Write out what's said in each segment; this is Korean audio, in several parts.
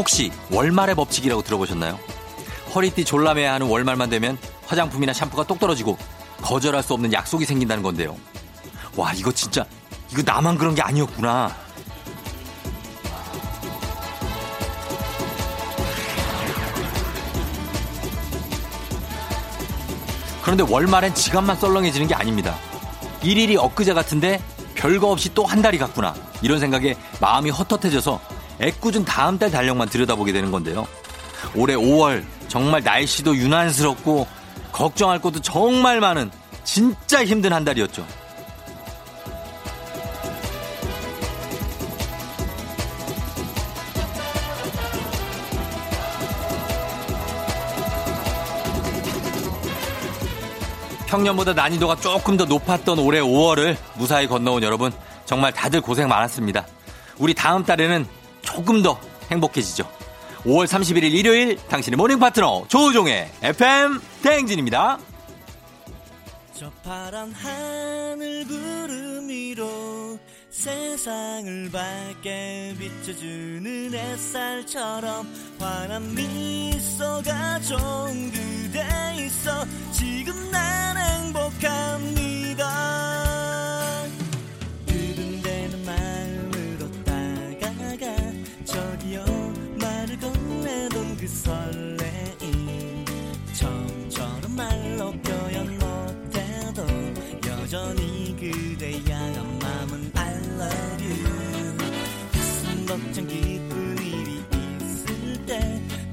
혹시 월말의 법칙이라고 들어보셨나요? 허리띠 졸라매야 하는 월말만 되면 화장품이나 샴푸가 똑 떨어지고 거절할 수 없는 약속이 생긴다는 건데요. 와, 이거 진짜, 이거 나만 그런 게 아니었구나. 그런데 월말엔 지갑만 썰렁해지는 게 아닙니다. 일일이 엊그제 같은데 별거 없이 또 한 달이 갔구나. 이런 생각에 마음이 헛헛해져서 애꿎은 다음 달 달력만 들여다보게 되는 건데요. 올해 5월 정말 날씨도 유난스럽고 걱정할 것도 정말 많은 진짜 힘든 한 달이었죠. 평년보다 난이도가 조금 더 높았던 올해 5월을 무사히 건너온 여러분 정말 다들 고생 많았습니다. 우리 다음 달에는 조금 더 행복해지죠. 5월 31일 일요일 당신의 모닝 파트너 조우종의 FM 대행진입니다. 저 파란 하늘 구름 위로 세상을 밝게 비춰주는 햇살처럼 환한 미소가 좋은 그대 있어 지금 난 행복합니다 설레임 처음처럼 말로 표현 못해도 여전히 그대 향한 마음은 I love you 가슴 벅찬 기쁜 일이 있을 때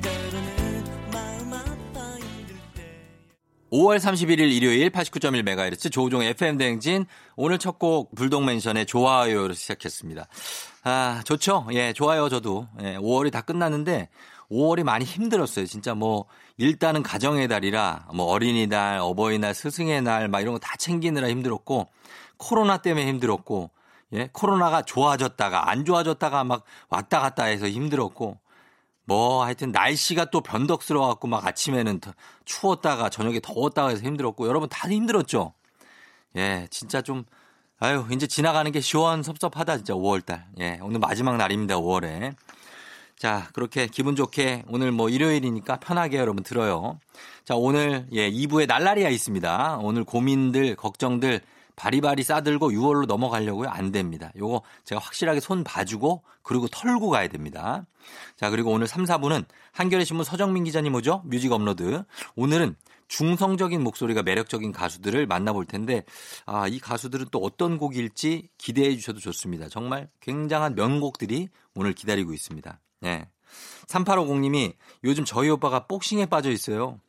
때로는 마음 아파 힘들 때 5월 31일 일요일 89.1MHz 조우종의 FM 대행진 오늘 첫 곡 불독맨션의 좋아요로 시작했습니다. 아, 좋죠? 예, 좋아요, 저도. 예, 5월이 다 끝났는데 5월이 많이 힘들었어요. 진짜 뭐 일단은 가정의 달이라 뭐 어린이날, 어버이날, 스승의 날 막 이런 거 다 챙기느라 힘들었고 코로나 때문에 힘들었고 예, 코로나가 좋아졌다가 안 좋아졌다가 막 왔다 갔다 해서 힘들었고 뭐 하여튼 날씨가 또 변덕스러워 갖고 막 아침에는 더 추웠다가 저녁에 더웠다가 해서 힘들었고 여러분 다들 힘들었죠. 예, 진짜 좀 아유, 이제 지나가는 게 시원섭섭하다 진짜 5월 달. 예, 오늘 마지막 날입니다. 5월에. 자, 그렇게 기분 좋게 오늘 뭐 일요일이니까 편하게 여러분 들어요. 자, 오늘 예, 2부에 날라리가 있습니다. 오늘 고민들, 걱정들 바리바리 싸들고 6월로 넘어가려고요? 안 됩니다. 요거 제가 확실하게 손 봐주고 그리고 털고 가야 됩니다. 자, 그리고 오늘 3, 4부는 한겨레 신문 서정민 기자님 오죠? 뮤직 업로드. 오늘은 중성적인 목소리가 매력적인 가수들을 만나볼 텐데, 아, 이 가수들은 또 어떤 곡일지 기대해 주셔도 좋습니다. 정말 굉장한 명곡들이 오늘 기다리고 있습니다. 예. 3850님이 요즘 저희 오빠가 복싱에 빠져 있어요.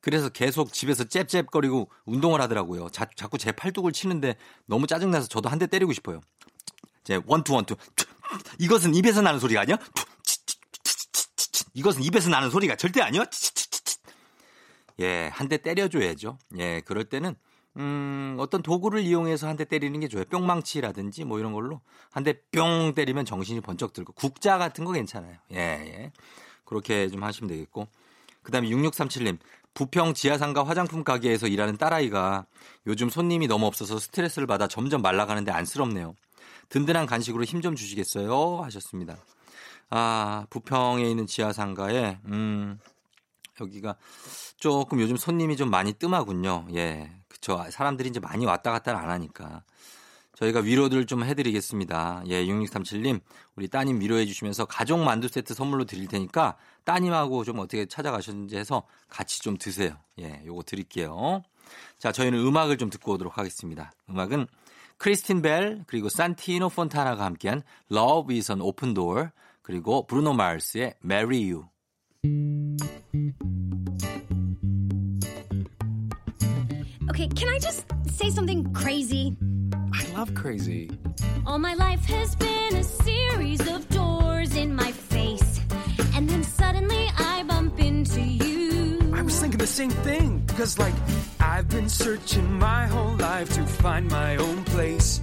그래서 계속 집에서 잽잽거리고 운동을 하더라고요. 자, 자꾸 제 팔뚝을 치는데 너무 짜증나서 저도 한 대 때리고 싶어요. 제 원투 원투. 이것은 입에서 나는 소리가 아니야? 이것은 입에서 나는 소리가 절대 아니야? 예, 한 대 때려줘야죠. 예, 그럴 때는 음, 어떤 도구를 이용해서 한 대 때리는 게 좋아요. 뿅망치라든지 뭐 이런 걸로 한 대 뿅 때리면 정신이 번쩍 들고 국자 같은 거 괜찮아요. 예, 예. 그렇게 좀 하시면 되겠고. 그다음에 6637님. 부평 지하상가 화장품 가게에서 일하는 딸아이가 요즘 손님이 너무 없어서 스트레스를 받아 점점 말라가는데 안쓰럽네요. 든든한 간식으로 힘 좀 주시겠어요? 하셨습니다. 아, 부평에 있는 지하상가에, 음, 여기가 조금 요즘 손님이 좀 많이 뜸하군요. 예. 그쵸. 사람들이 이제 많이 왔다 갔다 안 하니까. 저희가 위로를 좀 해드리겠습니다. 예, 6637님, 우리 따님 위로해 주시면서 가족 만두 세트 선물로 드릴 테니까 따님하고 좀 어떻게 찾아가셨는지 해서 같이 좀 드세요. 예, 요거 드릴게요. 자, 저희는 음악을 좀 듣고 오도록 하겠습니다. 음악은 크리스틴 벨, 그리고 산티노 폰타나가 함께한 Love is an Open Door, 그리고 브루노 마르스의 Marry You. Okay, can I just say something crazy? I love crazy. All my life has been a series of doors in my face. And then suddenly I bump into you. I was thinking the same thing. Cause, like, I've been searching my whole life to find my own place.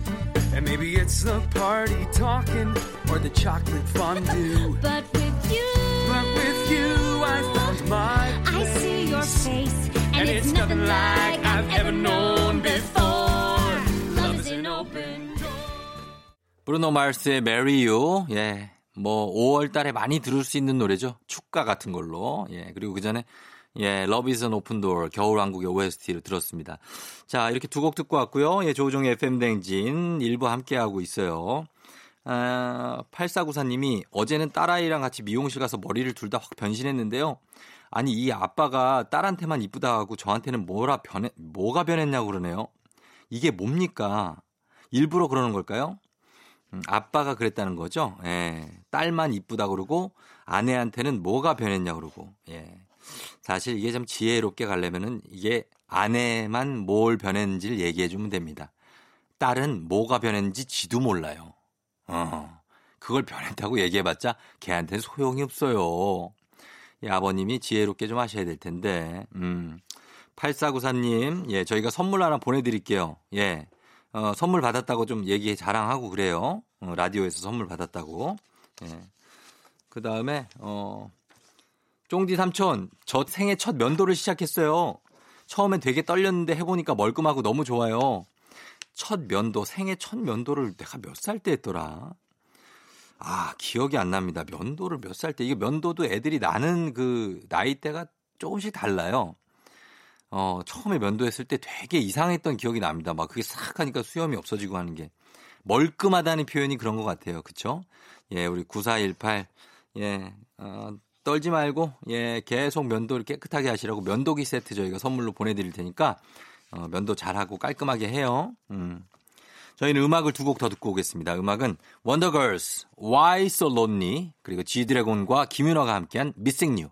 And maybe it's the party talking or the chocolate fondue. But with you, But with you, I found my it's, nothing like I've ever known before. Love is an open door. 브루노 마르스의 Marry You. 예. 뭐 5월 달에 많이 들을 수 있는 노래죠. 축가 같은 걸로. 예. 그리고 그 전에 예, Love is an open door. 겨울 왕국의 OST를 들었습니다. 자, 이렇게 두 곡 듣고 왔고요. 예, 조종의 FM 댕진 일부 함께 하고 있어요. 아, 8494님이 어제는 딸아이랑 같이 미용실 가서 머리를 둘 다 확 변신했는데요. 아니, 이 아빠가 딸한테만 이쁘다 하고 저한테는 뭐라 변해, 뭐가 변했냐고 그러네요. 이게 뭡니까? 일부러 그러는 걸까요? 음, 아빠가 그랬다는 거죠. 예. 딸만 이쁘다 그러고 아내한테는 뭐가 변했냐 그러고. 예. 사실 이게 좀 지혜롭게 가려면은 이게 아내만 뭘 변했는지를 얘기해 주면 됩니다. 딸은 뭐가 변했는지 지도 몰라요. 어. 그걸 변했다고 얘기해봤자 걔한테는 소용이 없어요. 예, 아버님이 지혜롭게 좀 하셔야 될 텐데. 음. 8494님, 예, 저희가 선물 하나 보내드릴게요. 예. 어, 선물 받았다고 좀 얘기 자랑하고 그래요. 어, 라디오에서 선물 받았다고. 예. 그 다음에, 어, 쫑디 삼촌, 저 생애 첫 면도를 시작했어요. 처음엔 되게 떨렸는데 해보니까 멀끔하고 너무 좋아요. 첫 면도, 생애 첫 면도를 내가 몇 살 때 했더라? 아, 기억이 안 납니다. 면도를 몇 살 때. 이게 면도도 애들이 나는 그 나이대가 조금씩 달라요. 어, 처음에 면도했을 때 되게 이상했던 기억이 납니다. 막 그게 싹 하니까 수염이 없어지고 하는 게. 멀끔하다는 표현이 그런 것 같아요. 그쵸? 예, 우리 9418. 예, 어, 떨지 말고, 예, 계속 면도를 깨끗하게 하시라고 면도기 세트 저희가 선물로 보내드릴 테니까, 어, 면도 잘하고 깔끔하게 해요. 음. 저희는 음악을 두 곡 더 듣고 오겠습니다. 음악은 원더걸스, Why So Lonely, 그리고 지드래곤과 김윤아가 함께한 Missing You.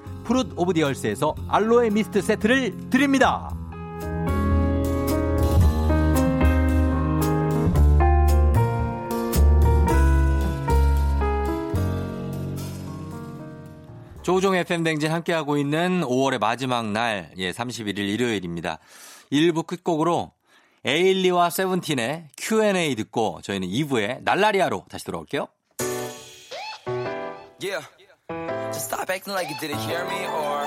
Fruit of the Earth에서 알로에 미스트 세트를 드립니다. 조종 FM 댕진 함께하고 있는 5월의 마지막 날, 예, 31일 일요일입니다. 1부 끝곡으로 에일리와 세븐틴의 Q&A 듣고 저희는 2부에 날라리아로 다시 돌아올게요. Yeah. Just stop acting like you didn't hear me or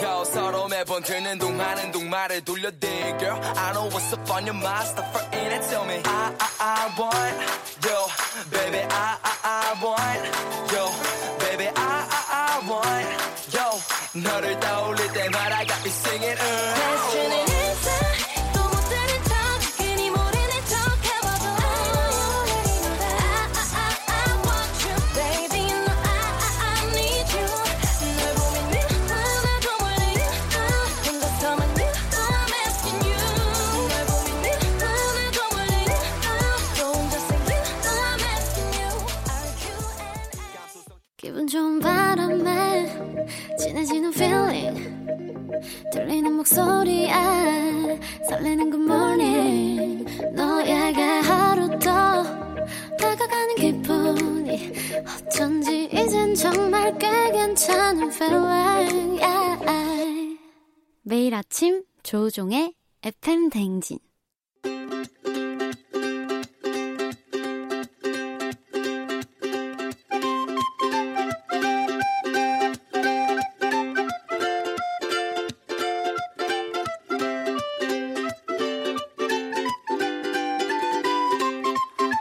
yo 서로 매번 듣는 둥 하는 둥 말을 돌려대 girl I know what's up on your mind stop fronting and tell me I I I want yo baby I I I want yo baby I I I want yo 너를 떠올릴 때마다 I got me singing uh. 목소리에 설레는 good morning. 너에게 하루 더 다가가는 기분이 어쩐지 이젠 정말 꽤 괜찮은 feeling. Yeah. 매일 아침 조종의 FM 댕진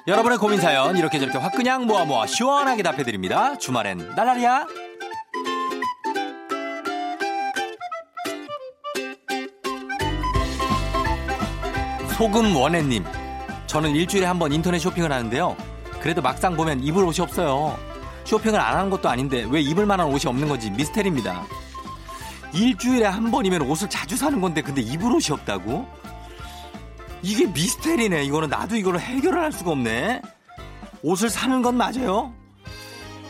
여러분의 고민 사연 이렇게 저렇게 확 그냥 모아 모아 시원하게 답해드립니다. 주말엔 날라리야. 소금 원해님, 저는 일주일에 한 번 인터넷 쇼핑을 하는데요. 그래도 막상 보면 입을 옷이 없어요. 쇼핑을 안 하는 것도 아닌데 왜 입을 만한 옷이 없는 건지 미스테리입니다. 일주일에 한 번이면 옷을 자주 사는 건데 근데 입을 옷이 없다고? 이게 미스테리네. 이거는 나도 이거를 해결을 할 수가 없네. 옷을 사는 건 맞아요?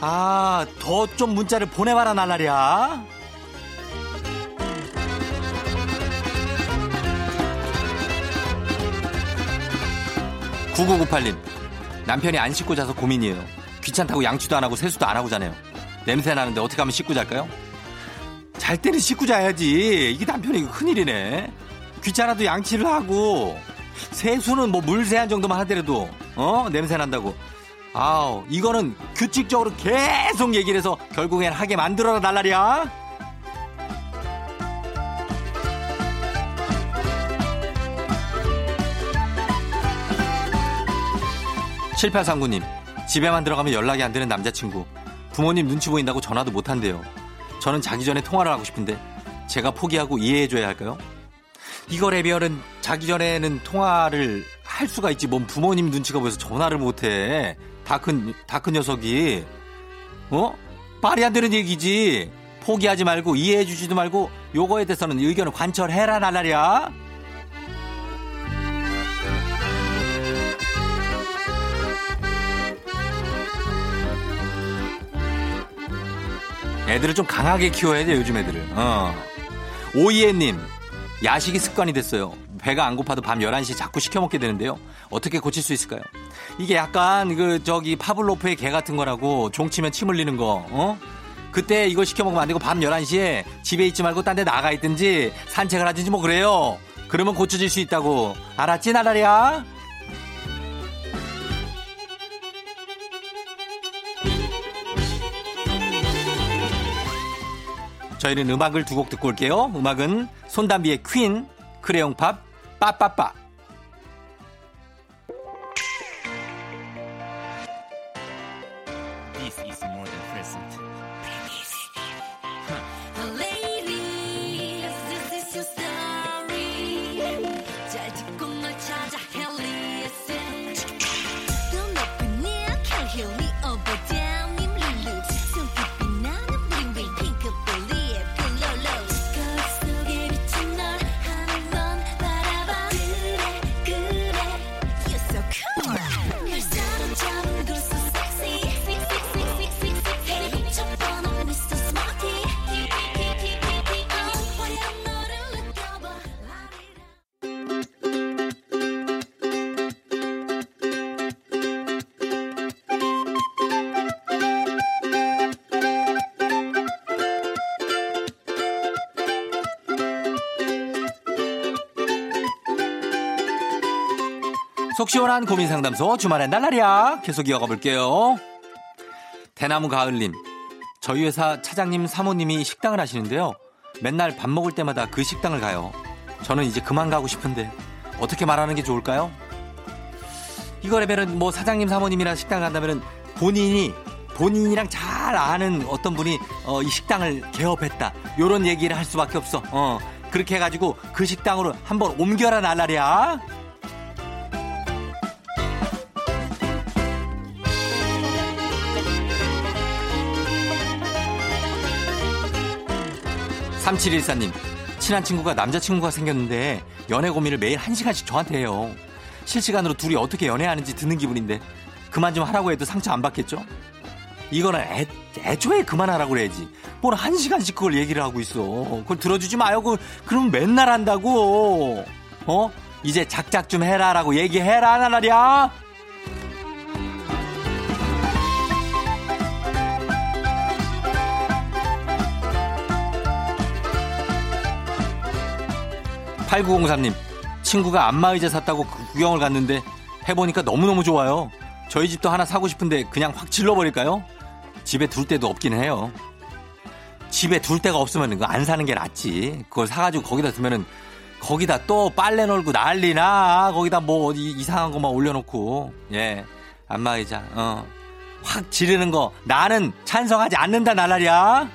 아, 더 좀 문자를 보내봐라, 날라리야. 9998님, 남편이 안 씻고 자서 고민이에요. 귀찮다고 양치도 안 하고 세수도 안 하고 자네요. 냄새 나는데 어떻게 하면 씻고 잘까요? 잘 때는 씻고 자야지. 이게 남편이 이거 큰일이네. 귀찮아도 양치를 하고 세수는 뭐 물세안 정도만 하더라도 어 냄새 난다고. 아우 이거는 규칙적으로 계속 얘기를 해서 결국엔 하게 만들어라 날라리야. 7839님, 집에만 들어가면 연락이 안 되는 남자친구. 부모님 눈치 보인다고 전화도 못 한대요. 저는 자기 전에 통화를 하고 싶은데 제가 포기하고 이해해줘야 할까요? 이걸 해별은 자기 전에는 통화를 할 수가 있지. 뭔 부모님 눈치가 보여서 전화를 못해. 다 큰, 다 큰 녀석이. 어? 말이 안 되는 얘기지. 포기하지 말고 이해해 주지도 말고 요거에 대해서는 의견을 관철해라 날라리야. 애들을 좀 강하게 키워야 돼 요즘 애들을. 어. 오이애님 야식이 습관이 됐어요. 배가 안 고파도 밤 11시에 자꾸 시켜 먹게 되는데요. 어떻게 고칠 수 있을까요? 이게 약간 그 저기 파블로프의 개 같은 거라고 종치면 침 흘리는 거. 어? 그때 이거 시켜 먹으면 안 되고 밤 11시에 집에 있지 말고 딴 데 나가 있든지 산책을 하든지 뭐 그래요. 그러면 고쳐질 수 있다고. 알았지 나라리야? 저희는 음악을 두 곡 듣고 올게요. 음악은 손담비의 퀸, 크레용팝, 빠빠빠. 속 시원한 고민 상담소 주말엔 날라리야 계속 이어가 볼게요. 대나무 가을님 저희 회사 차장님 사모님이 식당을 하시는데요. 맨날 밥 먹을 때마다 그 식당을 가요. 저는 이제 그만 가고 싶은데 어떻게 말하는 게 좋을까요? 이거라면은 뭐 사장님 사모님이랑 식당 간다면은 본인이 본인이랑 잘 아는 어떤 분이 어, 이 식당을 개업했다. 요런 얘기를 할 수밖에 없어. 어. 그렇게 해가지고 그 식당으로 한번 옮겨라 날라리야. 3714님, 친한 친구가 남자친구가 생겼는데 연애 고민을 매일 한 시간씩 저한테 해요. 실시간으로 둘이 어떻게 연애하는지 듣는 기분인데 그만 좀 하라고 해도 상처 안 받겠죠? 이거는 애, 애초에 그만하라고 그래야지. 뭘 한 시간씩 그걸 얘기를 하고 있어. 그걸 들어주지 마요. 그, 그럼 맨날 한다고. 어? 이제 작작 좀 해라라고 얘기해라, 나라랴. (8903님) 친구가 안마의자 샀다고 그 구경을 갔는데 해보니까 너무너무 좋아요. 저희 집도 하나 사고 싶은데 그냥 확 질러버릴까요? 집에 둘 데도 없긴 해요. 집에 둘 데가 없으면 그거 안 사는 게 낫지. 그걸 사가지고 거기다 두면은 거기다 또 빨래 널고 난리나. 거기다 뭐 어디 이상한 것만 올려놓고. 예 안마의자 어 확 지르는 거 나는 찬성하지 않는다 날라리야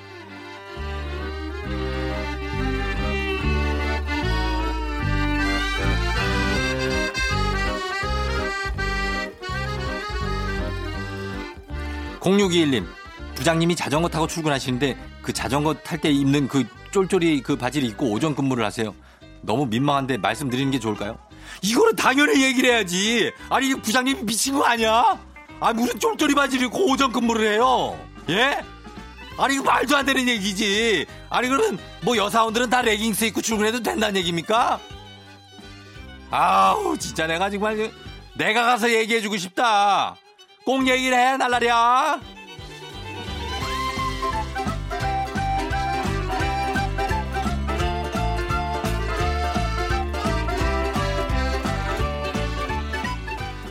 공6 2 1님 부장님이 자전거 타고 출근하시는데 그 자전거 탈 때 입는 그 쫄쫄이 그 바지를 입고 오전 근무를 하세요. 너무 민망한데 말씀드리는 게 좋을까요? 이거는 당연히 얘기를 해야지. 아니 부장님이 미친 거 아니야? 아 무슨 쫄쫄이 바지를 입고 오전 근무를 해요? 예? 아니 이거 말도 안 되는 얘기지. 아니 그러면 뭐 여사원들은 다 레깅스 입고 출근해도 된다는 얘기입니까? 아우 진짜 내가 정말 내가 가서 얘기해주고 싶다. 꼭 얘기를 해 날라리야.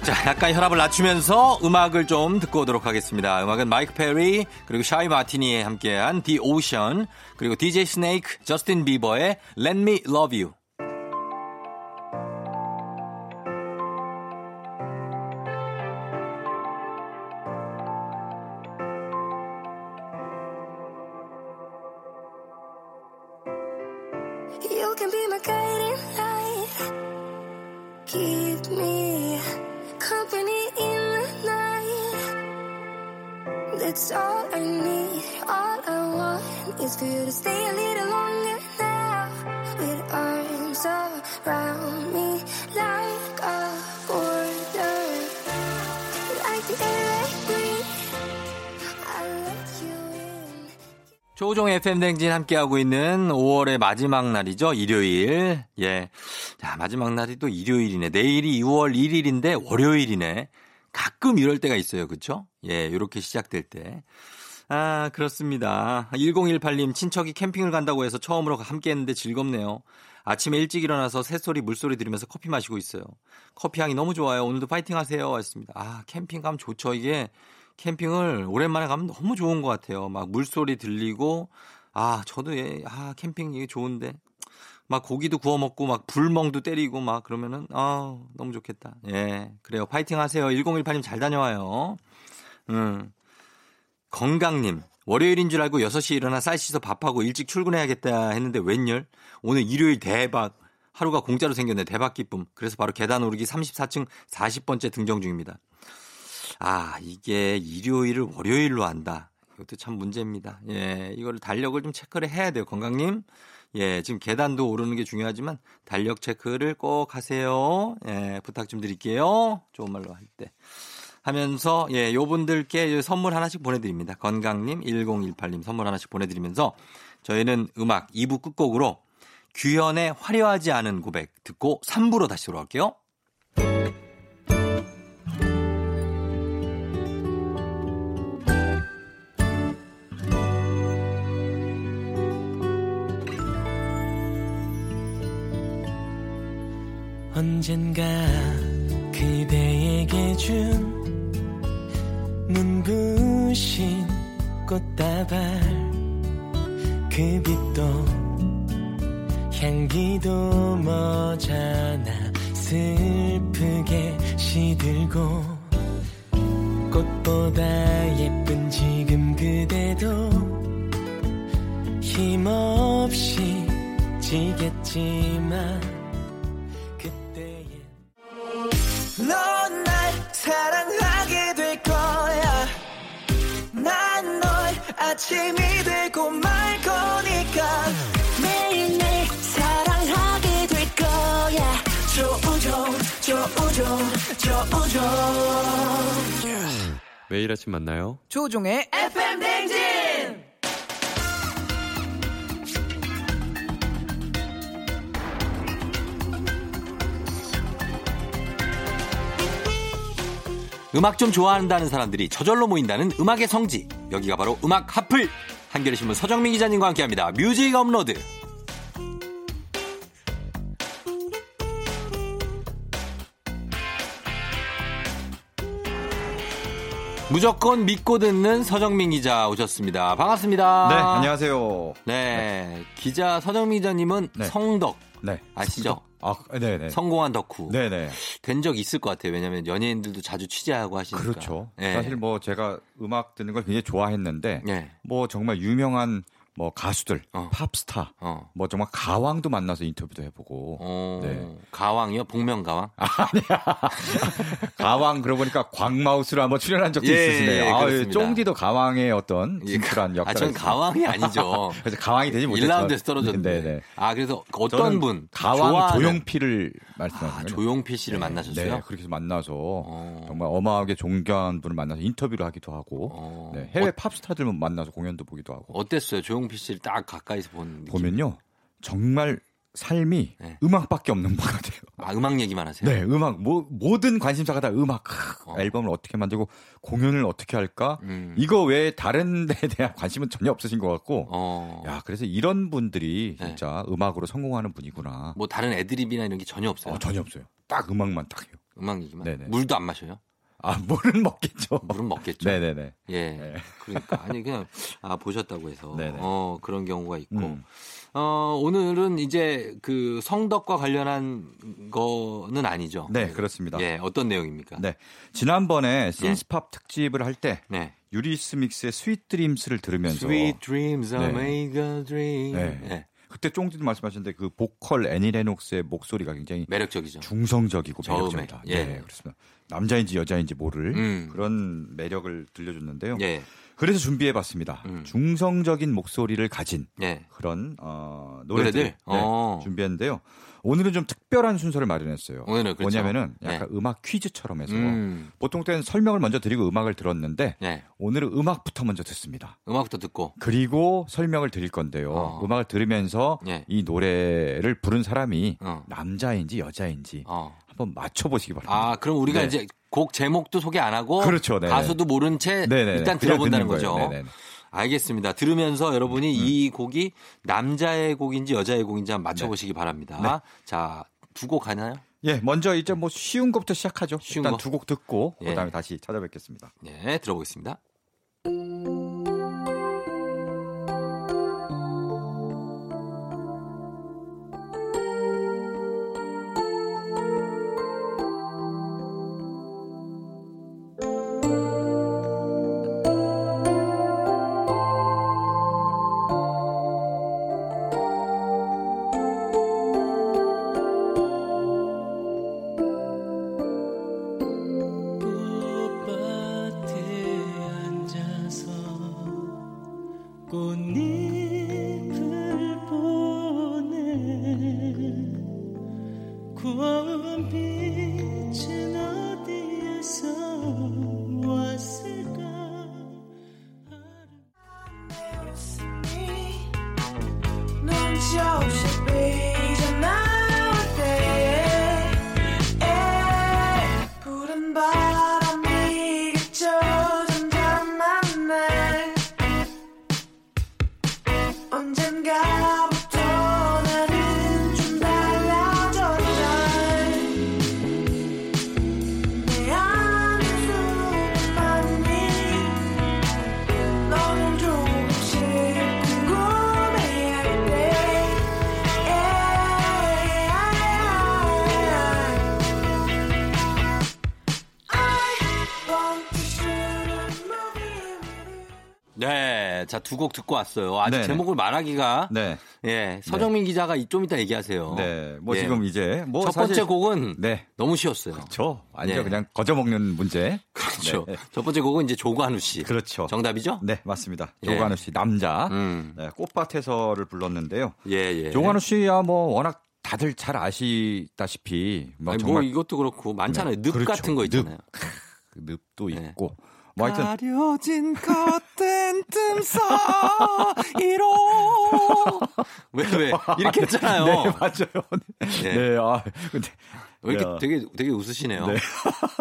자, 약간 혈압을 낮추면서 음악을 좀 듣고 오도록 하겠습니다. 음악은 마이크 페리 그리고 샤이 마틴이 함께한 The Ocean 그리고 DJ 스네이크, 저스틴 비버의 Let Me Love You. FM 댕진 함께하고 있는 5월의 마지막 날이죠. 일요일. 예. 자, 마지막 날이 또 일요일이네. 내일이 6월 1일인데 월요일이네. 가끔 이럴 때가 있어요. 그쵸? 예, 요렇게 시작될 때. 아, 그렇습니다. 1018님, 친척이 캠핑을 간다고 해서 처음으로 함께 했는데 즐겁네요. 아침에 일찍 일어나서 새소리, 물소리 들으면서 커피 마시고 있어요. 커피 향이 너무 좋아요. 오늘도 파이팅 하세요. 했습니다. 아, 캠핑 가면 좋죠. 이게 캠핑을 오랜만에 가면 너무 좋은 것 같아요. 막 물소리 들리고, 아, 저도 예, 아, 캠핑 이게 좋은데. 막 고기도 구워 먹고 막 불멍도 때리고 막 그러면은, 아, 너무 좋겠다. 예. 그래요. 파이팅 하세요. 1018님 잘 다녀와요. 음. 건강님, 월요일인 줄 알고 6시에 일어나 쌀 씻어 밥하고 일찍 출근해야겠다 했는데 웬열? 오늘 일요일 대박. 하루가 공짜로 생겼네. 대박 기쁨. 그래서 바로 계단 오르기 34층 40번째 등정 중입니다. 아, 이게 일요일을 월요일로 한다. 이것도 참 문제입니다. 예, 이거를 달력을 좀 체크를 해야 돼요. 건강님. 예, 지금 계단도 오르는 게 중요하지만 달력 체크를 꼭 하세요. 예, 부탁 좀 드릴게요. 좋은 말로 할 때. 하면서 예, 요분들께 선물 하나씩 보내드립니다. 건강님, 1018님 선물 하나씩 보내드리면서 저희는 음악 2부 끝곡으로 규현의 화려하지 않은 고백 듣고 3부로 다시 돌아올게요. 언젠가 그대에게 준 눈부신 꽃다발 그 빛도 향기도 머잖아 슬프게 시들고 꽃보다 예쁜 지금 그대도 힘없이 지겠지만 아침이 되고 말 거니까 매일매일 사랑하게 될 거야 조우종 조우종 조우종 매일 아침 만나요. 조종의 FM 댕진 음악 좀 좋아한다는 사람들이 저절로 모인다는 음악의 성지. 여기가 바로 음악 핫플. 한겨레 신문 서정민 기자님과 함께합니다. 뮤직 업로드. 무조건 믿고 듣는 서정민 기자 오셨습니다. 반갑습니다. 네, 안녕하세요. 네, 기자 서정민 기자님은 네. 성덕 네. 아시죠? 아, 네, 네. 성공한 덕후. 네, 네. 된 적 있을 것 같아요. 왜냐하면 연예인들도 자주 취재하고 하시니까. 그렇죠. 네. 사실 뭐 제가 음악 듣는 걸 굉장히 좋아했는데 네. 뭐 정말 유명한 뭐 가수들, 어. 팝스타, 어. 뭐 정말 가왕도 만나서 인터뷰도 해보고 어, 네. 가왕이요? 복면 가왕? 가왕 그러고 보니까 광마우스로 한번 출연한 적도 예, 있으시네요. 예, 아. 쫑디도 가왕의 어떤 예, 진출한 역할을 아, 전. 가왕이 아니죠. 그래서 가왕이 되지 못했죠. 1라운드에서 떨어졌는데. 네, 네. 아, 그래서 어떤 분? 가왕 좋아하는- 조용필을 아, 말씀하시는 거죠? 조용필 씨를 만나셨어요? 네, 그렇게 해서 만나서 어. 정말 어마하게 존경한 분을 만나서 인터뷰를 하기도 하고 어. 네, 해외 팝스타들 만나서 공연도 보기도 하고 어땠어요? 조용 필 씨를 딱 가까이서 본. 보면요 정말 삶이 네. 음악밖에 없는 분 같아요. 아, 음악 얘기만 하세요? 네, 음악 뭐 모든 관심사가 다 음악. 크, 어. 앨범을 어떻게 만들고 공연을 어떻게 할까? 음. 이거 외에 다른 데에 대한 관심은 전혀 없으신 것 같고. 어. 야, 그래서 이런 분들이 네. 진짜 음악으로 성공하는 분이구나. 뭐 다른 애드립이나 이런 게 전혀 없어요. 어, 전혀 없어요. 딱 음악만 딱 해요. 음악 얘기만. 네네. 물도 안 마셔요? 아, 물은 먹겠죠. 물은 먹겠죠. 네네네. 예. 네. 그러니까 아니 그냥 아 보셨다고 해서 네네. 어 그런 경우가 있고 음. 어 오늘은 이제 그 성덕과 관련한 거는 아니죠. 네, 그렇습니다. 예, 어떤 내용입니까? 네. 지난번에 신스팝 특집을 할때 네. 유리스믹스의 Sweet Dreams를 들으면서 네. make a dream. 네. 예, 그때 쫑디도 말씀하셨는데 그 보컬 애니 레녹스의 목소리가 굉장히 매력적이죠. 중성적이고 매력적이다. 예. 네, 그렇습니다. 남자인지 여자인지 모를 음. 그런 매력을 들려줬는데요. 예. 그래서 준비해 봤습니다. 음. 중성적인 목소리를 가진 예. 그런 어, 노래들, 노래들? 네, 어. 준비했는데요. 오늘은 좀 특별한 순서를 마련했어요. 오늘은 그렇죠. 뭐냐면은 네. 약간 음악 퀴즈처럼 해서 음. 보통 때는 설명을 먼저 드리고 음악을 들었는데 네. 오늘은 음악부터 먼저 듣습니다. 음악부터 듣고 그리고 설명을 드릴 건데요. 어. 음악을 들으면서 예. 이 노래를 부른 사람이 어. 남자인지 여자인지 어. 한번 맞춰보시기 바랍니다. 아, 그럼 우리가 네. 이제 곡 제목도 소개 안 하고 그렇죠, 네네. 가수도 모른 채. 일단 들어본다는 거죠. 네네네. 알겠습니다. 들으면서 여러분이 이 곡이 남자의 곡인지 여자의 곡인지 한번 맞춰보시기 바랍니다. 네. 자, 두곡 하나요? 예, 먼저 이제 뭐 쉬운 것부터 시작하죠. 쉬운 일단 거. 두곡 듣고 예. 그다음에 다시 찾아뵙겠습니다. 네, 들어보겠습니다. 꽃잎 두 곡 듣고 왔어요. 아직 네네. 제목을 말하기가 네. 예, 서정민 기자가 이- 좀 이따 얘기하세요. 네. 뭐 예. 지금 이제 뭐첫 번째 사실- 곡은 네. 너무 쉬웠어요. 저 완전 네. 그냥 거저 먹는 문제. 그렇죠. 네. 첫 번째 곡은 이제 조관우 씨. 그렇죠. 정답이죠? 네, 맞습니다. 예. 조관우 씨 남자. 음. 네, 꽃밭에서를 불렀는데요. 예, 예. 조관우 씨야 뭐 워낙 다들 잘 아시다시피 뭐 아니, 뭐 정말 이것도 그렇고 많잖아요. 네, 늪 그렇죠. 같은 거 있잖아요. 그 늪도 네. 있고 뭐 하여튼 가려진 커튼 틈 사이로 왜 왜 이렇게 했잖아요. 네, 맞아요. 네. 네. 아, 근데 왜 이렇게 야. 되게 되게 웃으시네요. 네.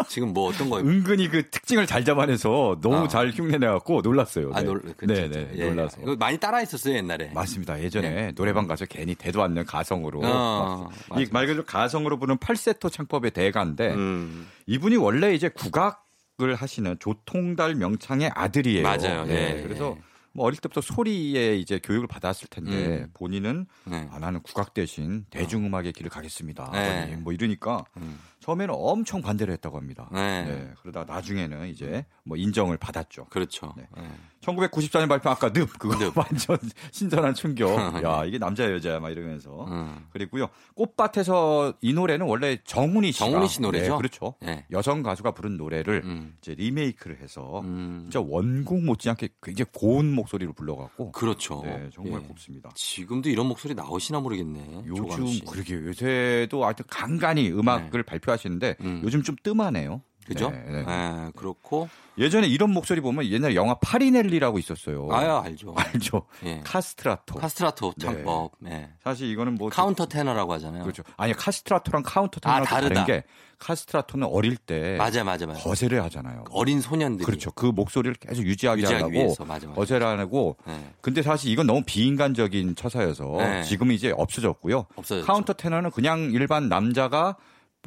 지금 뭐 어떤 거예요? 은근히 그 특징을 잘 잡아내서 너무 아. 잘 흉내내갖고 놀랐어요. 아, 네. 놀, 네. 네, 예. 놀라서. 이거 많이 따라 했었어요 옛날에. 맞습니다. 예전에 노래방 가서 괜히 대도 않는 가성으로 어, 맞아. 이말 그대로 가성으로 부르는 팔세토 창법의 대가인데 음, 이분이 원래 이제 국악 을 하시는 조통달 명창의 아들이에요. 맞아요. 네, 예, 그래서 예. 뭐 어릴 때부터 소리에 이제 교육을 받았을 텐데 음. 본인은 네. 아, 나는 국악 대신 대중음악의 길을 가겠습니다. 네. 뭐 이러니까 음. 처음에는 엄청 반대를 했다고 합니다. 네. 그러다 나중에는 이제 뭐 인정을 받았죠. 그렇죠. 네. 예. 1994년 발표 아까 늪 그거 늪. 완전 신선한 충격. 야 이게 남자야 여자야 막 이러면서 음. 그리고요 꽃밭에서 이 노래는 원래 정훈이 씨가 정훈이 씨 노래죠? 네, 그렇죠. 네. 여성 가수가 부른 노래를 음. 이제 리메이크를 해서 음. 진짜 원곡 못지않게 굉장히 고운 목소리로 불러갖고 그렇죠. 네 정말 예. 곱습니다. 지금도 이런 목소리 나오시나 모르겠네. 요즘 씨. 그러게요. 요새도 하여튼 간간히 음악을 발표하 시는데 음. 요즘 좀 뜸하네요. 그죠? 네, 네. 예, 그렇고 예전에 이런 목소리 보면 옛날에 영화 파리넬리라고 있었어요. 아야 알죠. 알죠. 예. 카스트라토. 카스트라토 창법. 예. 사실 이거는 뭐 카운터 테너라고 하잖아요. 그렇죠. 아니 카스트라토랑 카운터 아, 테너랑 다르다. 다른 게 카스트라토는 어릴 때 맞아, 맞아, 맞아. 거세를 하잖아요. 어린 소년들이. 그렇죠. 그 목소리를 계속 유지하기 하려고 위해서. 맞아, 맞아. 거세를 하고 예. 근데 사실 이건 너무 비인간적인 처사여서 네. 지금 이제 없어졌고요. 없어졌죠. 카운터 테너는 그냥 일반 남자가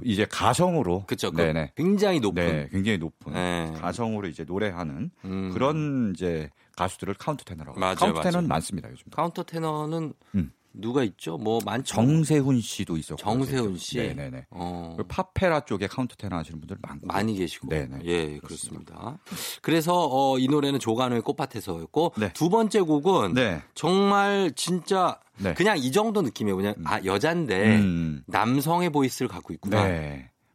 이제 가성으로 그렇죠. 그 네네. 굉장히 높은. 네, 굉장히 높은 네. 가성으로 이제 노래하는 음. 그런 이제 가수들을 카운터 테너라고. 맞아요, 카운터. 테너는 많습니다 요즘. 카운터 테너는 음. 누가 있죠? 뭐 많죠. 정세훈 씨도 있었고. 정세훈 씨. 네네네. 어. 팝페라 쪽에 카운터 테너 하시는 분들 많고. 많이 계시고. 네네. 예, 그렇습니다. 그래서 어, 이 노래는 조관우의 꽃밭에서였고 네. 두 번째 곡은 네. 정말 진짜 네. 그냥 이 정도 느낌이에요. 그냥 아 여잔데 음. 남성의 voice를 갖고 있구나.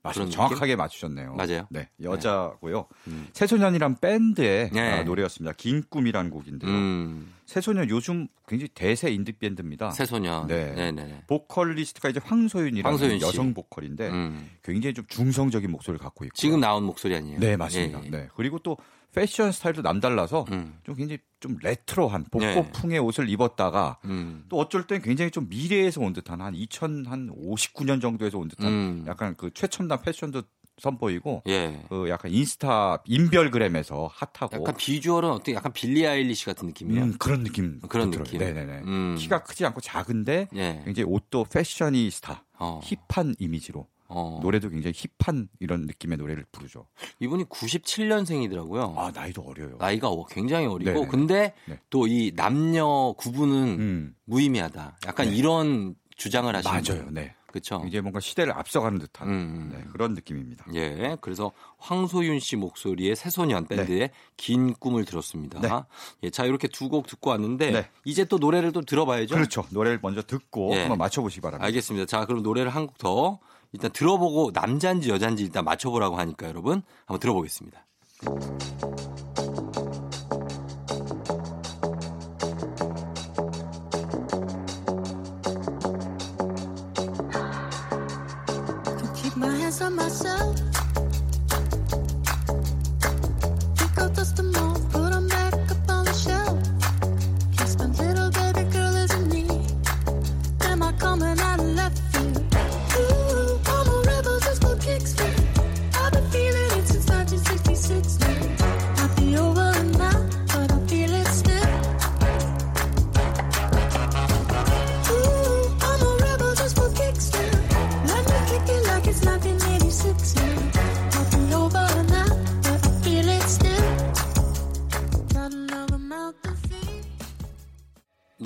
네. 그런 정확하게 맞추셨네요. 맞아요. 네. 여자고요. 음. 새소년이란 밴드의 네. 아, 노래였습니다. 긴 꿈이라는 곡인데요. 음, 새소년 요즘 굉장히 대세 인디 밴드입니다. 새소년. 네. 네, 네. 보컬리스트가 이제 황소윤이라는 황소윤 씨. 여성 보컬인데 음. 굉장히 좀 중성적인 목소리를 갖고 있고. 지금 나온 목소리 아니에요? 네, 맞습니다. 예, 예. 네. 그리고 또 패션 스타일도 남달라서 음. 좀 굉장히 좀 레트로한 네. 복고풍의 옷을 입었다가 음. 또 어쩔 땐 굉장히 좀 미래에서 온 듯한 한 2059년 정도에서 온 듯한 음. 약간 그 최첨단 패션도 선보이고 예. 그 약간 인스타 인별그램에서 핫하고 약간 비주얼은 어떻게 약간 빌리 아일리시 같은 느낌이에요? 음, 그런 느낌 그런 들어요. 느낌. 네네네. 음. 키가 크지 않고 작은데 예. 굉장히 옷도 패셔니스타 어. 힙한 이미지로 어. 노래도 굉장히 힙한 이런 느낌의 노래를 부르죠. 이분이 97년생이더라고요. 아 나이도 어려요. 나이가 어- 굉장히 어리고 네네. 근데 네. 또이 남녀 구분은 음 무의미하다. 약간 네. 이런 주장을 하시는 맞아요. 네. 그렇죠. 굉장히 뭔가 시대를 앞서가는 듯한 음. 네, 그런 느낌입니다. 예. 그래서 황소윤 씨 목소리의 새소년 밴드의 긴 꿈을 들었습니다. 네. 예. 자, 이렇게 두 곡 듣고 왔는데 네. 이제 또 노래를 또 들어봐야죠. 그렇죠. 노래를 먼저 듣고 예. 한번 맞춰보시기 바랍니다. 알겠습니다. 자, 그럼 노래를 한 곡 더 일단 들어보고 남자인지 여자인지 일단 맞춰보라고 하니까 여러분 한번 들어보겠습니다.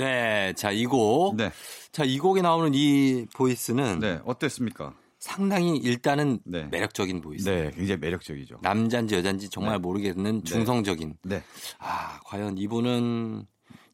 네. 자, 이 곡. 네, 자, 이 곡에 나오는 이 voice는 네 어땠습니까? 상당히 일단은 네. 매력적인 voice. 네, 굉장히 매력적이죠. 남자인지 여자인지 정말 네. 모르겠는 중성적인. 네, 아, 과연 이분은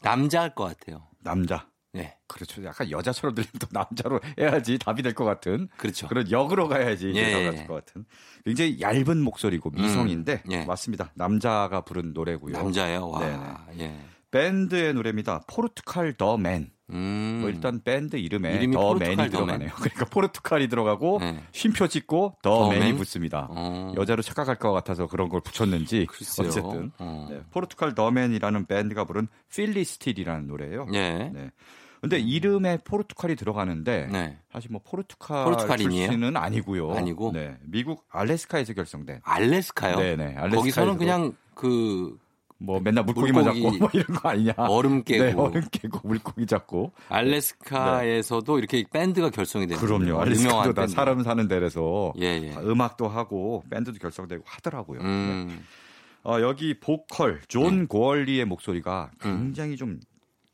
남자일 것 같아요. 남자. 네. 그렇죠. 약간 여자처럼 들리면 또 남자로 해야지 답이 될 것 같은 그렇죠. 그런 역으로 가야지 예, 대사가 예. 될것 같은 굉장히 얇은 목소리고 미성인데 음, 예. 맞습니다. 남자가 부른 노래고요. 남자예요. 와. 네네. 예. 밴드의 노래입니다. 포르투칼 The Man. 음. 뭐 일단 밴드 이름에 The Man이 더 들어가네요. 그러니까 포르투칼이 들어가고 네. 쉼표 찍고 The The Man이 Man? 붙습니다. 어. 여자로 착각할 것 같아서 그런 걸 붙였는지 글쎄요. 어쨌든 어. 네, 포르투칼 The Man이라는 밴드가 부른 Feel It Still이라는 노래예요. 예. 네. 근데 이름에 포르투칼이 들어가는데 네. 사실 뭐 포르투칼 포르투갈인이에요? 출신은 아니고요. 아니고? 네. 미국 알래스카에서 결성된 알래스카요. 네네, 알래스카에서도. 거기서는 그냥 그 뭐 맨날 물고기만 물고기, 잡고 뭐 이런 거 아니냐. 얼음 깨고. 네, 얼음 깨고 물고기 잡고. 알래스카에서도 이렇게 밴드가 결성이 되는 네. 그럼요. 알래스카도 다. 사람 사는 데라서 예, 예. 음악도 하고 밴드도 결성되고 하더라고요. 네. 음. 어, 여기 보컬 존 고얼리의 목소리가 굉장히 좀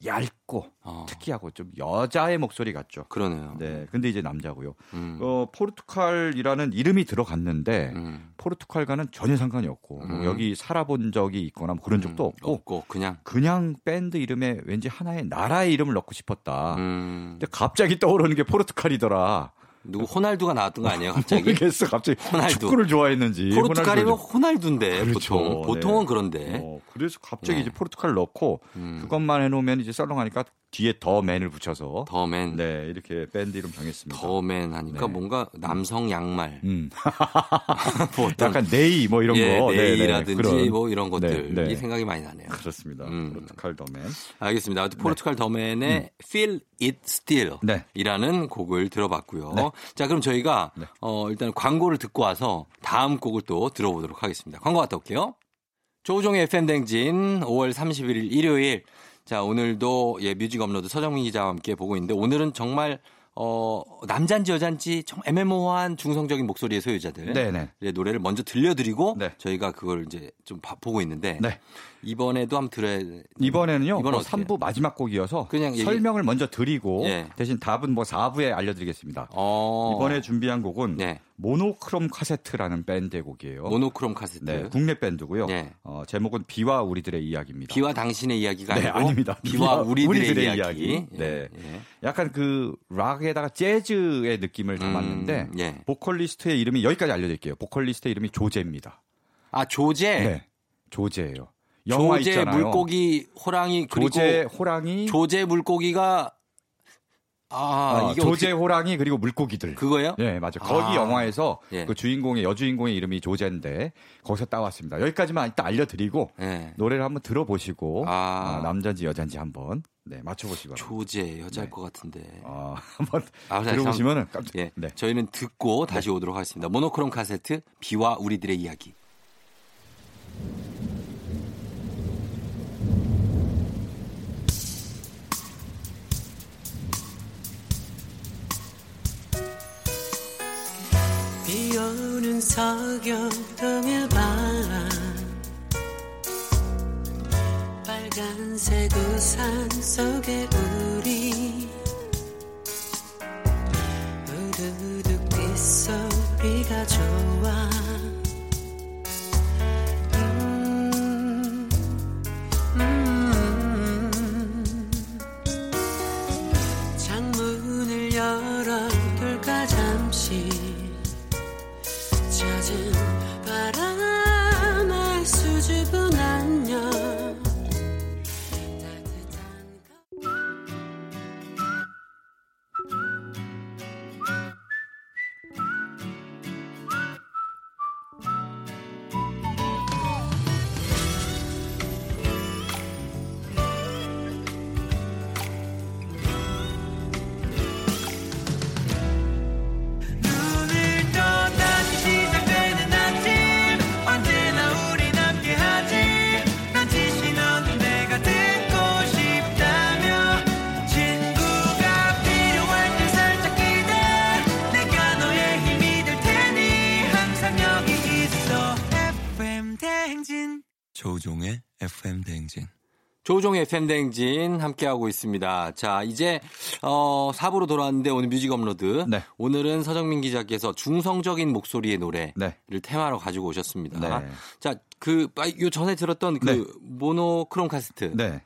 얇고 어. 특이하고 좀 여자의 목소리 같죠. 그러네요. 네, 근데 이제 남자고요. 음. 어, 포르투갈이라는 이름이 들어갔는데 음. 포르투갈과는 전혀 상관이 없고 뭐 음. 여기 살아본 적이 있거나 뭐 그런 적도 없고 없고 그냥 그냥 밴드 이름에 왠지 하나의 나라의 이름을 넣고 싶었다. 음. 근데 갑자기 떠오르는 게 포르투갈이더라. 누구 호날두가 나왔던 거 아니에요, 갑자기? 모르겠어. 갑자기 호날두. 축구를 좋아했는지. 포르투갈이면 호날두인데 그렇죠. 보통 보통은 네. 그런데. 어, 그래서 갑자기 네. 이제 포르투갈 넣고 음. 그것만 해놓으면 이제 썰렁하니까 뒤에 The Man을 붙여서 The Man 네 이렇게 밴드 이름 정했습니다. The Man 하니까 네. 뭔가 남성 양말 음. 뭐 어떤 약간 네이 뭐 이런 예, 거, 네, 네, 네일이라든지 그런. 뭐 이런 것들이 네, 네. 생각이 많이 나네요. 그렇습니다. 음. 포르투갈 The Man. 알겠습니다. 포르투갈 The Man의 Feel It Still 네. 이라는 곡을 들어봤고요. 네. 자, 그럼 저희가 네. 어, 일단 광고를 듣고 와서 다음 곡을 또 들어보도록 하겠습니다. 광고 갔다 올게요. 조우종의 FM대행진 5월 31일 일요일. 자, 오늘도 예, 뮤직 업로드 서정민 기자와 함께 보고 있는데 오늘은 정말 어, 남잔지 여잔지 좀 애매모호한 중성적인 목소리의 소유자들. 네네. 의 노래를 먼저 들려드리고 네. 저희가 그걸 이제 좀 봐- 보고 있는데 네. 이번에도 한번 들어야 이번에는요. 이번은 뭐 어떻게 해요? 3부 마지막 곡이어서 그냥 얘기- 설명을 먼저 드리고 예. 대신 답은 뭐 4부에 알려드리겠습니다. 어, 이번에 준비한 곡은 네. 모노크롬 카세트라는 밴드의 곡이에요. 모노크롬 카세트. 네, 국내 밴드고요. 네. 어, 제목은 비와 우리들의 이야기입니다. 비와 당신의 이야기가 네, 아니고 아닙니다. 비와 비와 우리들의, 우리들의 이야기. 이야기. 예, 네. 예. 약간 그 락에다가 재즈의 느낌을 담았는데 음, 예. 보컬리스트의 이름이 여기까지 알려드릴게요. 보컬리스트의 이름이 조제입니다. 아 조제. 네, 조제예요. 영화 조제 있잖아요. 물고기 호랑이 그리고 조제 호랑이, 조제 물고기가 아 어, 조제 어떻게- 호랑이 그리고 물고기들. 그거예요? 네, 맞아 요. 거기 아. 영화에서 예. 그 주인공의 여주인공의 이름이 조제인데 거기서 따왔습니다. 여기까지만 일단 알려드리고 네. 노래를 한번 들어보시고 아. 아, 남자인지 여자인지 한번 네, 바랍니다. 조제 여자일 네. 것 같은데. 아, 한번 아, 자, 들어보시면은 깜짝. 예. 네. 저희는 듣고 다시 오도록 하겠습니다. 모노크롬 카세트 비와 우리들의 이야기. 서교동의 밤. 빨간색 우산 속에 우리 우두둑 빗소리가 좋아 조우종의 FM대행진 함께하고 있습니다. 자, 이제, 어, 4부로 돌아왔는데 오늘 뮤직 업로드. 네. 오늘은 서정민 기자께서 중성적인 목소리의 노래를 네. 테마로 가지고 오셨습니다. 네. 자, 그, 아, 요 전에 들었던 그 네. 모노크롬 카세트. 네.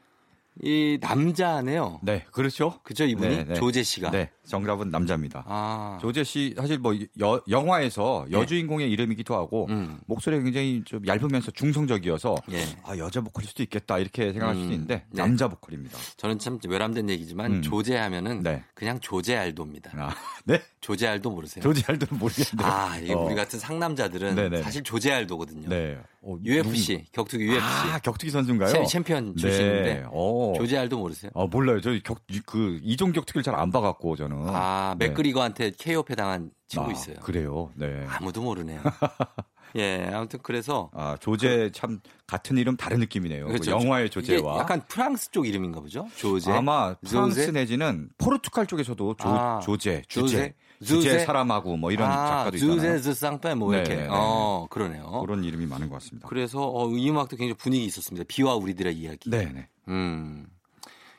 이 남자네요. 네, 그렇죠. 그죠, 이분이? 네, 네. 조제 씨가. 네, 정답은 남자입니다. 아. 조제 씨 사실 뭐 여, 영화에서 여주인공의 이름이기도 하고 음. 목소리가 굉장히 좀 얇으면서 중성적이어서 예. 아 여자 보컬일 수도 있겠다 이렇게 생각할 수도 음. 있는데 네. 남자 보컬입니다. 저는 참 외람된 얘기지만 음. 조제 하면은 네. 그냥 조제 알도입니다. 아, 네, 조제 알도 모르세요? 조제 알도는 모르겠는데. 아, 이게 어, 우리 같은 상남자들은 네네. 사실 조제 알도거든요. 네. 어, UFC, 격투기 UFC. 아, 격투기 선수인가요? 챔- 챔피언 출신인데 네. 어. 조제 알도 모르세요? 아, 몰라요. 저 격, 그, 이종 격투기를 잘 안 봐갖고, 저는. 아, 네. 맥그리거한테 KO 패 당한 친구 아, 있어요. 그래요. 네. 아무도 모르네요. 예, 아무튼 그래서 아, 조제 참, 같은 이름 다른 느낌이네요. 그렇죠. 그 영화의 조제와. 약간 프랑스 쪽 이름인가 보죠? 조제. 아마 프랑스 조제? 내지는 포르투갈 쪽에서도 조, 아, 조제, 조제? 주제, 주제? 주제 사람하고 뭐 이런 아, 작가도 있잖아요. 주제 쌍빼 뭐 네, 이렇게. 네, 네. 어, 그러네요. 그런 이름이 많은 것 같습니다. 그래서 어, 이 음악도 굉장히 분위기 있었습니다. 비와 우리들의 이야기. 네, 네. 음.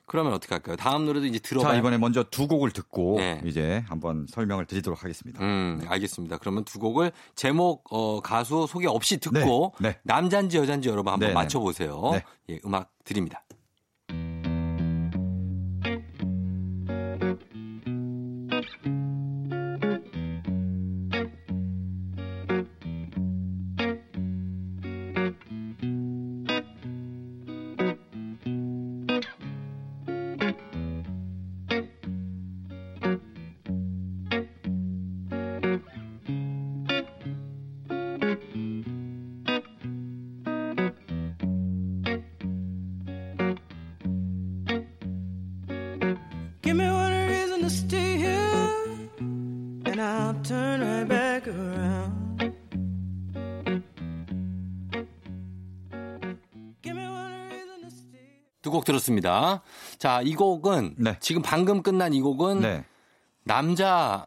그러면 어떻게 할까요? 다음 노래도 이제 들어봐요. 자, 이번에 먼저 두 곡을 듣고 네. 이제 한번 설명을 드리도록 하겠습니다. 음, 알겠습니다. 그러면 두 곡을 제목, 어, 가수 소개 없이 듣고 네, 네. 남잔지 여잔지 여러분 한번 네, 네. 맞춰 보세요. 네. 예, 음악 드립니다. 두 곡 들었습니다. 자, 이 곡은 네. 지금 방금 끝난 이 곡은 네. 남자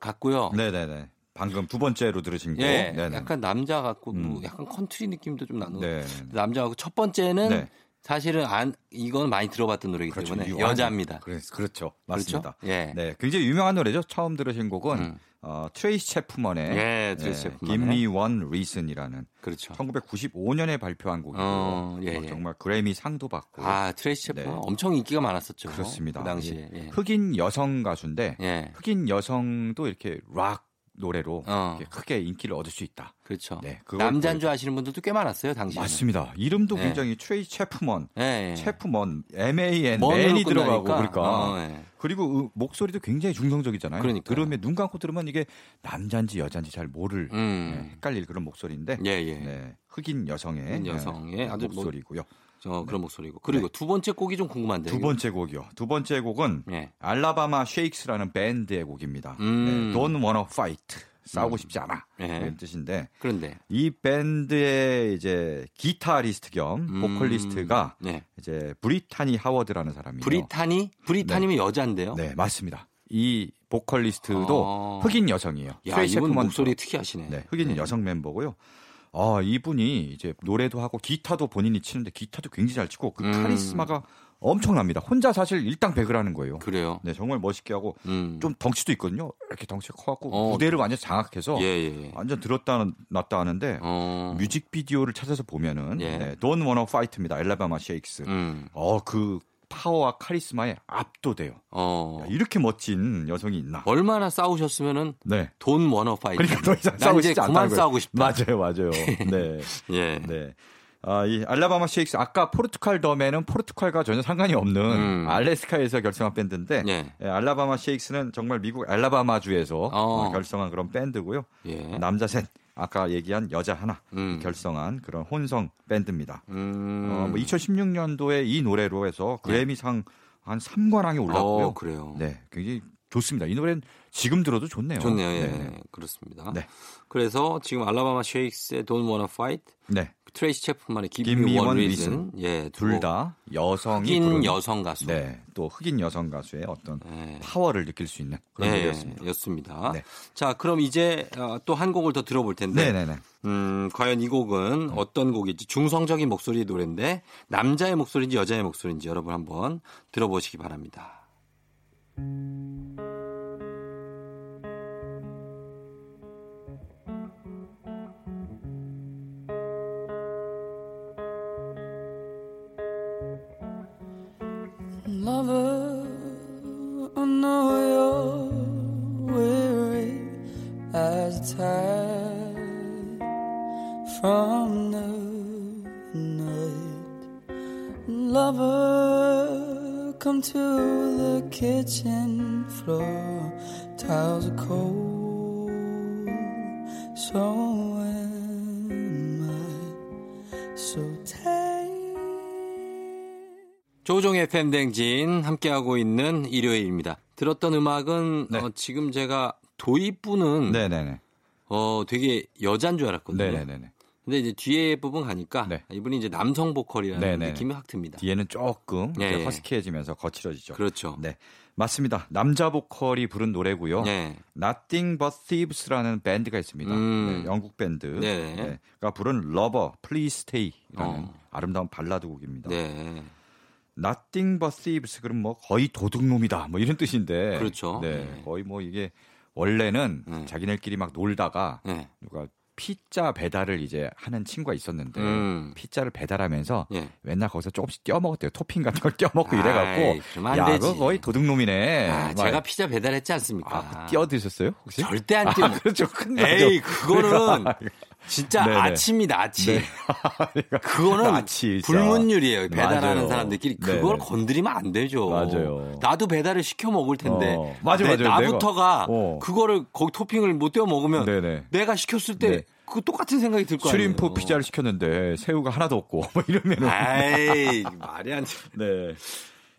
같고요. 네, 네, 네. 방금 두 번째로 들으신 거. 예, 네, 네. 약간 남자 같고 뭐 음. 약간 컨트리 느낌도 좀 나는 네. 남자 같고 첫 번째는 네. 사실은 안 이건 많이 들어봤던 노래이기 그렇죠. 때문에 유한- 여자입니다. 그래, 그렇죠. 맞습니다. 그렇죠? 예. 네, 굉장히 유명한 노래죠. 처음 들으신 곡은 음. 어, 트레이시 채프먼의 예, 트레이시 채프먼의. Give Me One Reason이라는 그렇죠. 1995년에 발표한 곡이고 어, 예, 어, 예. 정말 그래미 상도 받고 아, 트레이시 셰프 네. 엄청 인기가 많았었죠. 그렇습니다. 그 당시에. 예. 예. 흑인 여성 가수인데 예. 흑인 여성도 이렇게 락 노래로 어. 크게 인기를 얻을 수 있다. 그렇죠. 네, 남자인 줄 아시는 분들도 꽤 많았어요, 당시에. 맞습니다. 이름도 네. 굉장히 트레이시 채프먼, 예, 예. 채프먼, M A N, 먼으로 Man이 들어가고. 그러니까 어, 예. 그리고 음, 목소리도 굉장히 중성적이잖아요. 그러니까요. 들으면 눈 감고 들으면 이게 남자인지 여자인지 잘 모를 음. 네, 헷갈릴 그런 목소리인데 예, 예. 네, 흑인 여성의, 흑인 여성의 네, 뭐- 목소리고요. 저 그런 목소리고. 그리고 두 번째 곡이 좀 궁금한데. 두 번째 곡이요. 두 번째 곡은 예. 알라바마 쉐이크스라는 밴드의 곡입니다. 음. 네, Don't wanna fight. 싸우고 싶지 않아. 예. 이런 뜻인데 그런데 이 밴드의 이제 기타리스트 겸 음. 보컬리스트가 네. 이제 브리타니 하워드라는 사람이에요. 브리타니? 브리타니면 여자인데요. 네, 맞습니다. 이 보컬리스트도 어. 흑인 여성이에요. 야, 이분 목소리 특이하시네. 네, 흑인 여성 멤버고요. 아, 이분이 이제 노래도 하고 기타도 본인이 치는데 기타도 굉장히 잘 치고 그 음. 카리스마가 엄청납니다. 혼자 사실 일당백을 하는 거예요. 그래요. 네, 정말 멋있게 하고 음. 좀 덩치도 있거든요. 이렇게 덩치가 커갖고 어. 무대를 완전 장악해서 예, 예. 예. 완전 들었다 놨다 하는데 어. 뮤직비디오를 찾아서 보면은 예. 네, Don't Wanna Fight입니다. Alabama Shakes. 음. 어, 그 파워와 카리스마에 압도돼요. 어. 야, 이렇게 멋진 여성이 있나? 얼마나 싸우셨으면은 네. Don't Wanna Fight. 그러니까 더 이상 이제 싶지 그만. 싸우고 싶다. 맞아요, 맞아요. 네. 예. 네. 아, 이 Alabama Shakes 아까 Portugal. The Man은 포르투갈과 전혀 상관이 없는 음. 알래스카에서 결성한 밴드인데 예. 예, Alabama Shakes는 정말 미국 알라바마 주에서 어. 어, 결성한 그런 밴드고요. 예. 남자 셋, 아까 얘기한 여자 하나 음. 결성한 그런 혼성 밴드입니다. 음. 어, 뭐 2016년도에 이 노래로 해서 그래미상 한 3관왕에 올랐고요. 어, 그래요. 네, 굉장히 좋습니다. 이 노래는 지금 들어도 좋네요. 좋네요. 예. 네. 그렇습니다. 네. 그래서 지금 Alabama Shakes의 Don't Wanna Fight 네. 트레이시 채프만의 One Reason. 예, 둘다 여성이 흑인 부르는 여성 가수. 네, 또 흑인 여성 가수의 어떤 네. 파워를 느낄 수 있는 그런 네, 노래였습니다. 였습니다. 네. 자, 그럼 이제 어, 또한 곡을 더 들어볼 텐데. 네, 네, 네. 음, 과연 이 곡은 어떤 곡일지 중성적인 목소리의 노래인데 남자의 목소리인지 여자의 목소리인지 여러분 한번 들어보시기 바랍니다. Lover, FM 댕진 함께하고 있는 일요일입니다. 들었던 음악은 네. 어, 지금 제가 도입부는 네, 네, 네. 어, 되게 여잔 줄 알았거든요. 네, 네, 네. 근데 이제 뒤에 부분 가니까 네. 이분이 이제 남성 보컬이라는 네, 네. 느낌이 확 듭니다. 뒤에는 조금 예. 허스키해지면서 거칠어지죠. 그렇죠. 네. 맞습니다. 남자 보컬이 부른 노래고요. 네. Nothing But Thieves라는 밴드가 있습니다. 음. 네, 영국 밴드. 네. 네. 가 부른 Lover, Please Stay라는 어. 아름다운 발라드 곡입니다. 네. Nothing But Thieves 그럼 뭐 거의 도둑놈이다 뭐 이런 뜻인데. 그렇죠. 네. 네. 거의 뭐 이게 원래는 네. 자기네끼리 막 놀다가 네. 누가 피자 배달을 이제 하는 친구가 있었는데 음. 피자를 배달하면서 예. 맨날 거기서 조금씩 띄워 먹었대요. 토핑 같은 걸 띄워 먹고 이래갖고 야, 되지. 그거 거의 도둑놈이네. 아, 막 제가 피자 배달했지 않습니까? 아, 띄워 드셨어요? 혹시? 절대 안 아, 띄워. 그렇죠. 큰 에이. 그거는 진짜 네네. 아치입니다, 아치. 네. 그거는 아치. 불문율이에요. 배달하는 맞아요. 사람들끼리 그걸 네네. 건드리면 안 되죠. 맞아요. 나도 배달을 시켜 먹을 텐데 어, 맞아요, 내- 맞아요. 나부터가 어. 그거를 거기 토핑을 못 떼어 먹으면 네네. 내가 시켰을 때 네. 그 똑같은 생각이 들거 아니에요. 슈림프 피자를 시켰는데 새우가 하나도 없고 뭐 이러면은 아이 말이 안 돼. 네.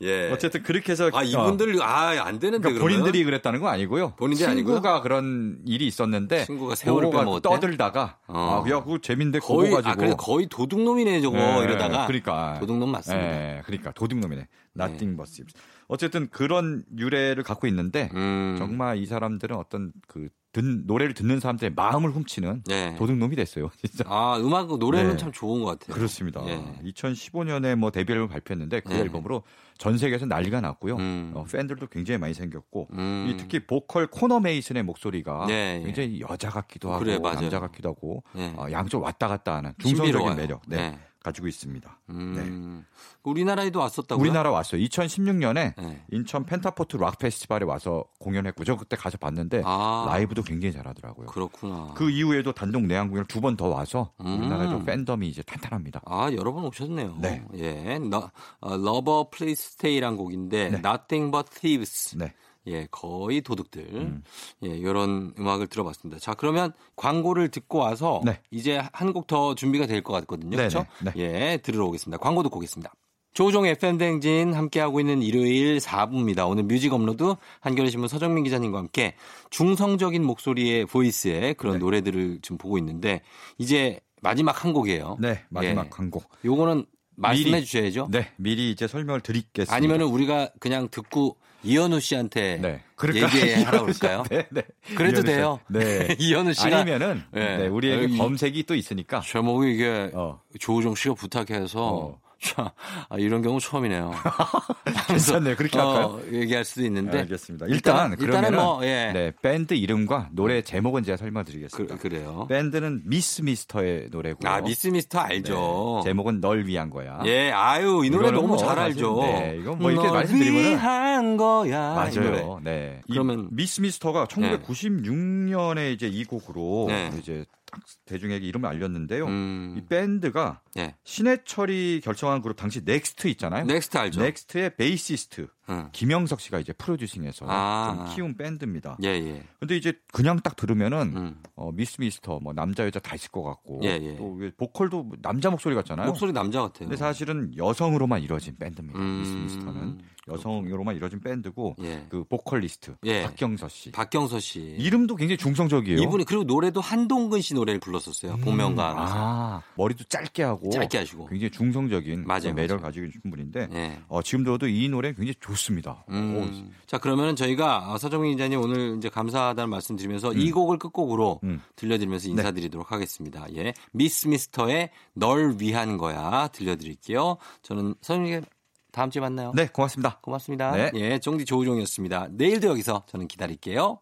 예. 어쨌든 그렇게 해서 아 이분들 아안 되는데 그러니까? 본인들이 그랬다는 건 아니고요. 본인들이 친구가 그런 일이 있었는데 친구가 그거가 빼먹었대? 떠들다가 어. 아, 야, 그거 재밌는데 거의 가지고 아 그래 거의 도둑놈이네 저거 예, 이러다가 그러니까 도둑놈 맞습니다. 예, 그러니까 도둑놈이네. Nothing but thieves. 어쨌든 그런 유래를 갖고 있는데 음. 정말 이 사람들은 어떤 그 듣, 노래를 듣는 사람들의 마음을 훔치는 네. 도둑놈이 됐어요. 진짜. 아 음악 노래는 네. 참 좋은 것 같아요. 그렇습니다. 예. 2015년에 뭐 데뷔 앨범을 발표했는데 그 네. 앨범으로 전 세계에서 난리가 났고요. 음. 어, 팬들도 굉장히 많이 생겼고 음. 이 특히 보컬 코너 메이슨의 목소리가 네, 예. 굉장히 여자 같기도 하고 그래. 남자 같기도 하고 네. 어, 양쪽 왔다 갔다 하는 중성적인. 매력 네, 네. 가지고 있습니다. 음. 우리나라에도 왔었다고요? 우리나라 왔어요. 2016년에 네. 인천 펜타포트 락 페스티벌에 와서 공연했고 저 그때 가서 봤는데 아. 라이브도 굉장히 잘하더라고요. 그렇구나. 그 이후에도 단독 내한 공연을 두번 더 와서 음. 우리나라에도 팬덤이 이제 탄탄합니다. 아, 여러 번 오셨네요. 네. 예. 너, 어, Lover Please Stay란 곡인데 네. Nothing But Thieves. 네. 예, 거의 도둑들. 음. 예, 이런 음악을 들어봤습니다. 자, 그러면 광고를 듣고 와서 네. 이제 한 곡 더 준비가 될 것 같거든요. 그렇죠? 네. 예, 들으러 오겠습니다. 광고 듣고 오겠습니다. 조우종 FM 대행진 함께하고 있는 일요일 4부입니다. 오늘 뮤직 업로드 한겨레 신문 서정민 기자님과 함께 중성적인 목소리의 보이스의 그런 네. 노래들을 지금 보고 있는데 이제 마지막 한 곡이에요. 네, 마지막 예. 한 곡. 요거는 말씀해 미리. 주셔야죠. 네, 미리 이제 설명을 드리겠습니다. 아니면은 우리가 그냥 듣고 이현우 씨한테 네. 그럴까요? 얘기하라고 그럴까요? 네, 네. 그래도 씨. 돼요. 네. 이현우 씨가 아니면은 네. 네, 우리에게 이- 검색이 또 있으니까. 제목이 이게 어. 조우종 씨가 부탁해서 어. 자, 아, 이런 경우 처음이네요. 괜찮네요. 그렇게 할까요? 어, 얘기할 수도 있는데 알겠습니다. 일단 일단은 그러면은 뭐 예. 네, 밴드 이름과 노래 제목은 제가 설명드리겠습니다. 그, 래요 밴드는 미스 미스터의 노래고요. 아, 미스 미스터 알죠. 네, 제목은 널 위한 거야. 예, 아유, 이 노래 너무 뭐 잘 알죠. 네, 이건 뭐 이렇게 널 말씀드리면은- 위한 거야. 맞아요. 네. 이 그러면- 미스 미스터가 1996년에 이제 이 곡으로 네. 이제 딱 대중에게 이름을 알렸는데요. 음. 이 밴드가 예. 신해철이 결성한 그룹 당시 넥스트 있잖아요. 넥스트 알죠. 넥스트의 베이시스트 응. 김영석 씨가 이제 producing해서 아. 좀 키운 밴드입니다. 예, 예. 근데 이제 그냥 딱 들으면은 음. 어, 미스 미스터 뭐 남자 여자 다 있을 것 같고 예, 예. 또왜 보컬도 남자 목소리 같잖아요. 목소리 남자 같아요. 근데 사실은 여성으로만 이루어진 밴드입니다. 음. 미스 미스터는 여성으로만 이루어진 밴드고 예. 그 보컬리스트 예. 박경서 씨 박경서 씨. 이름도 굉장히 중성적이에요. 이분이 그리고 노래도 한동근 씨 노래를 불렀었어요. 복면가왕에서. 아, 머리도 짧게 하고 짧게 하시고. 굉장히 중성적인 맞아요, 매력을 맞아요. 가지고 계신 분인데 예. 어, 지금 들어도 이 노래 굉장히 좋습니다. 음. 자, 그러면은 저희가 어, 서정민 기자님 오늘 이제 감사하다는 말씀 드리면서 이 곡을 끝곡으로 음. 들려드리면서 인사드리도록 하겠습니다. 예. 미스 미스터의 널 위한 거야 들려드릴게요. 저는 서정민 기자 다음 주에 만나요. 네, 고맙습니다. 고맙습니다. 네. 예, 정디 조우종이었습니다. 내일도 여기서 저는 기다릴게요.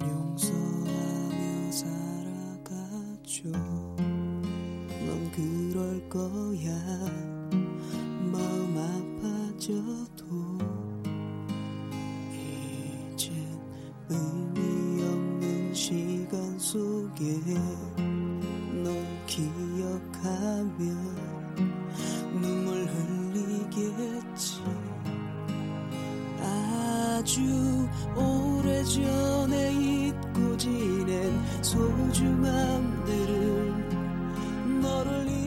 용서하며 살아가죠 넌 그럴 거야 의미 없는 시간 속에 널 기억하며 눈물 흘리겠지. 아주 오래전에 잊고 지낸 소중함들을 너를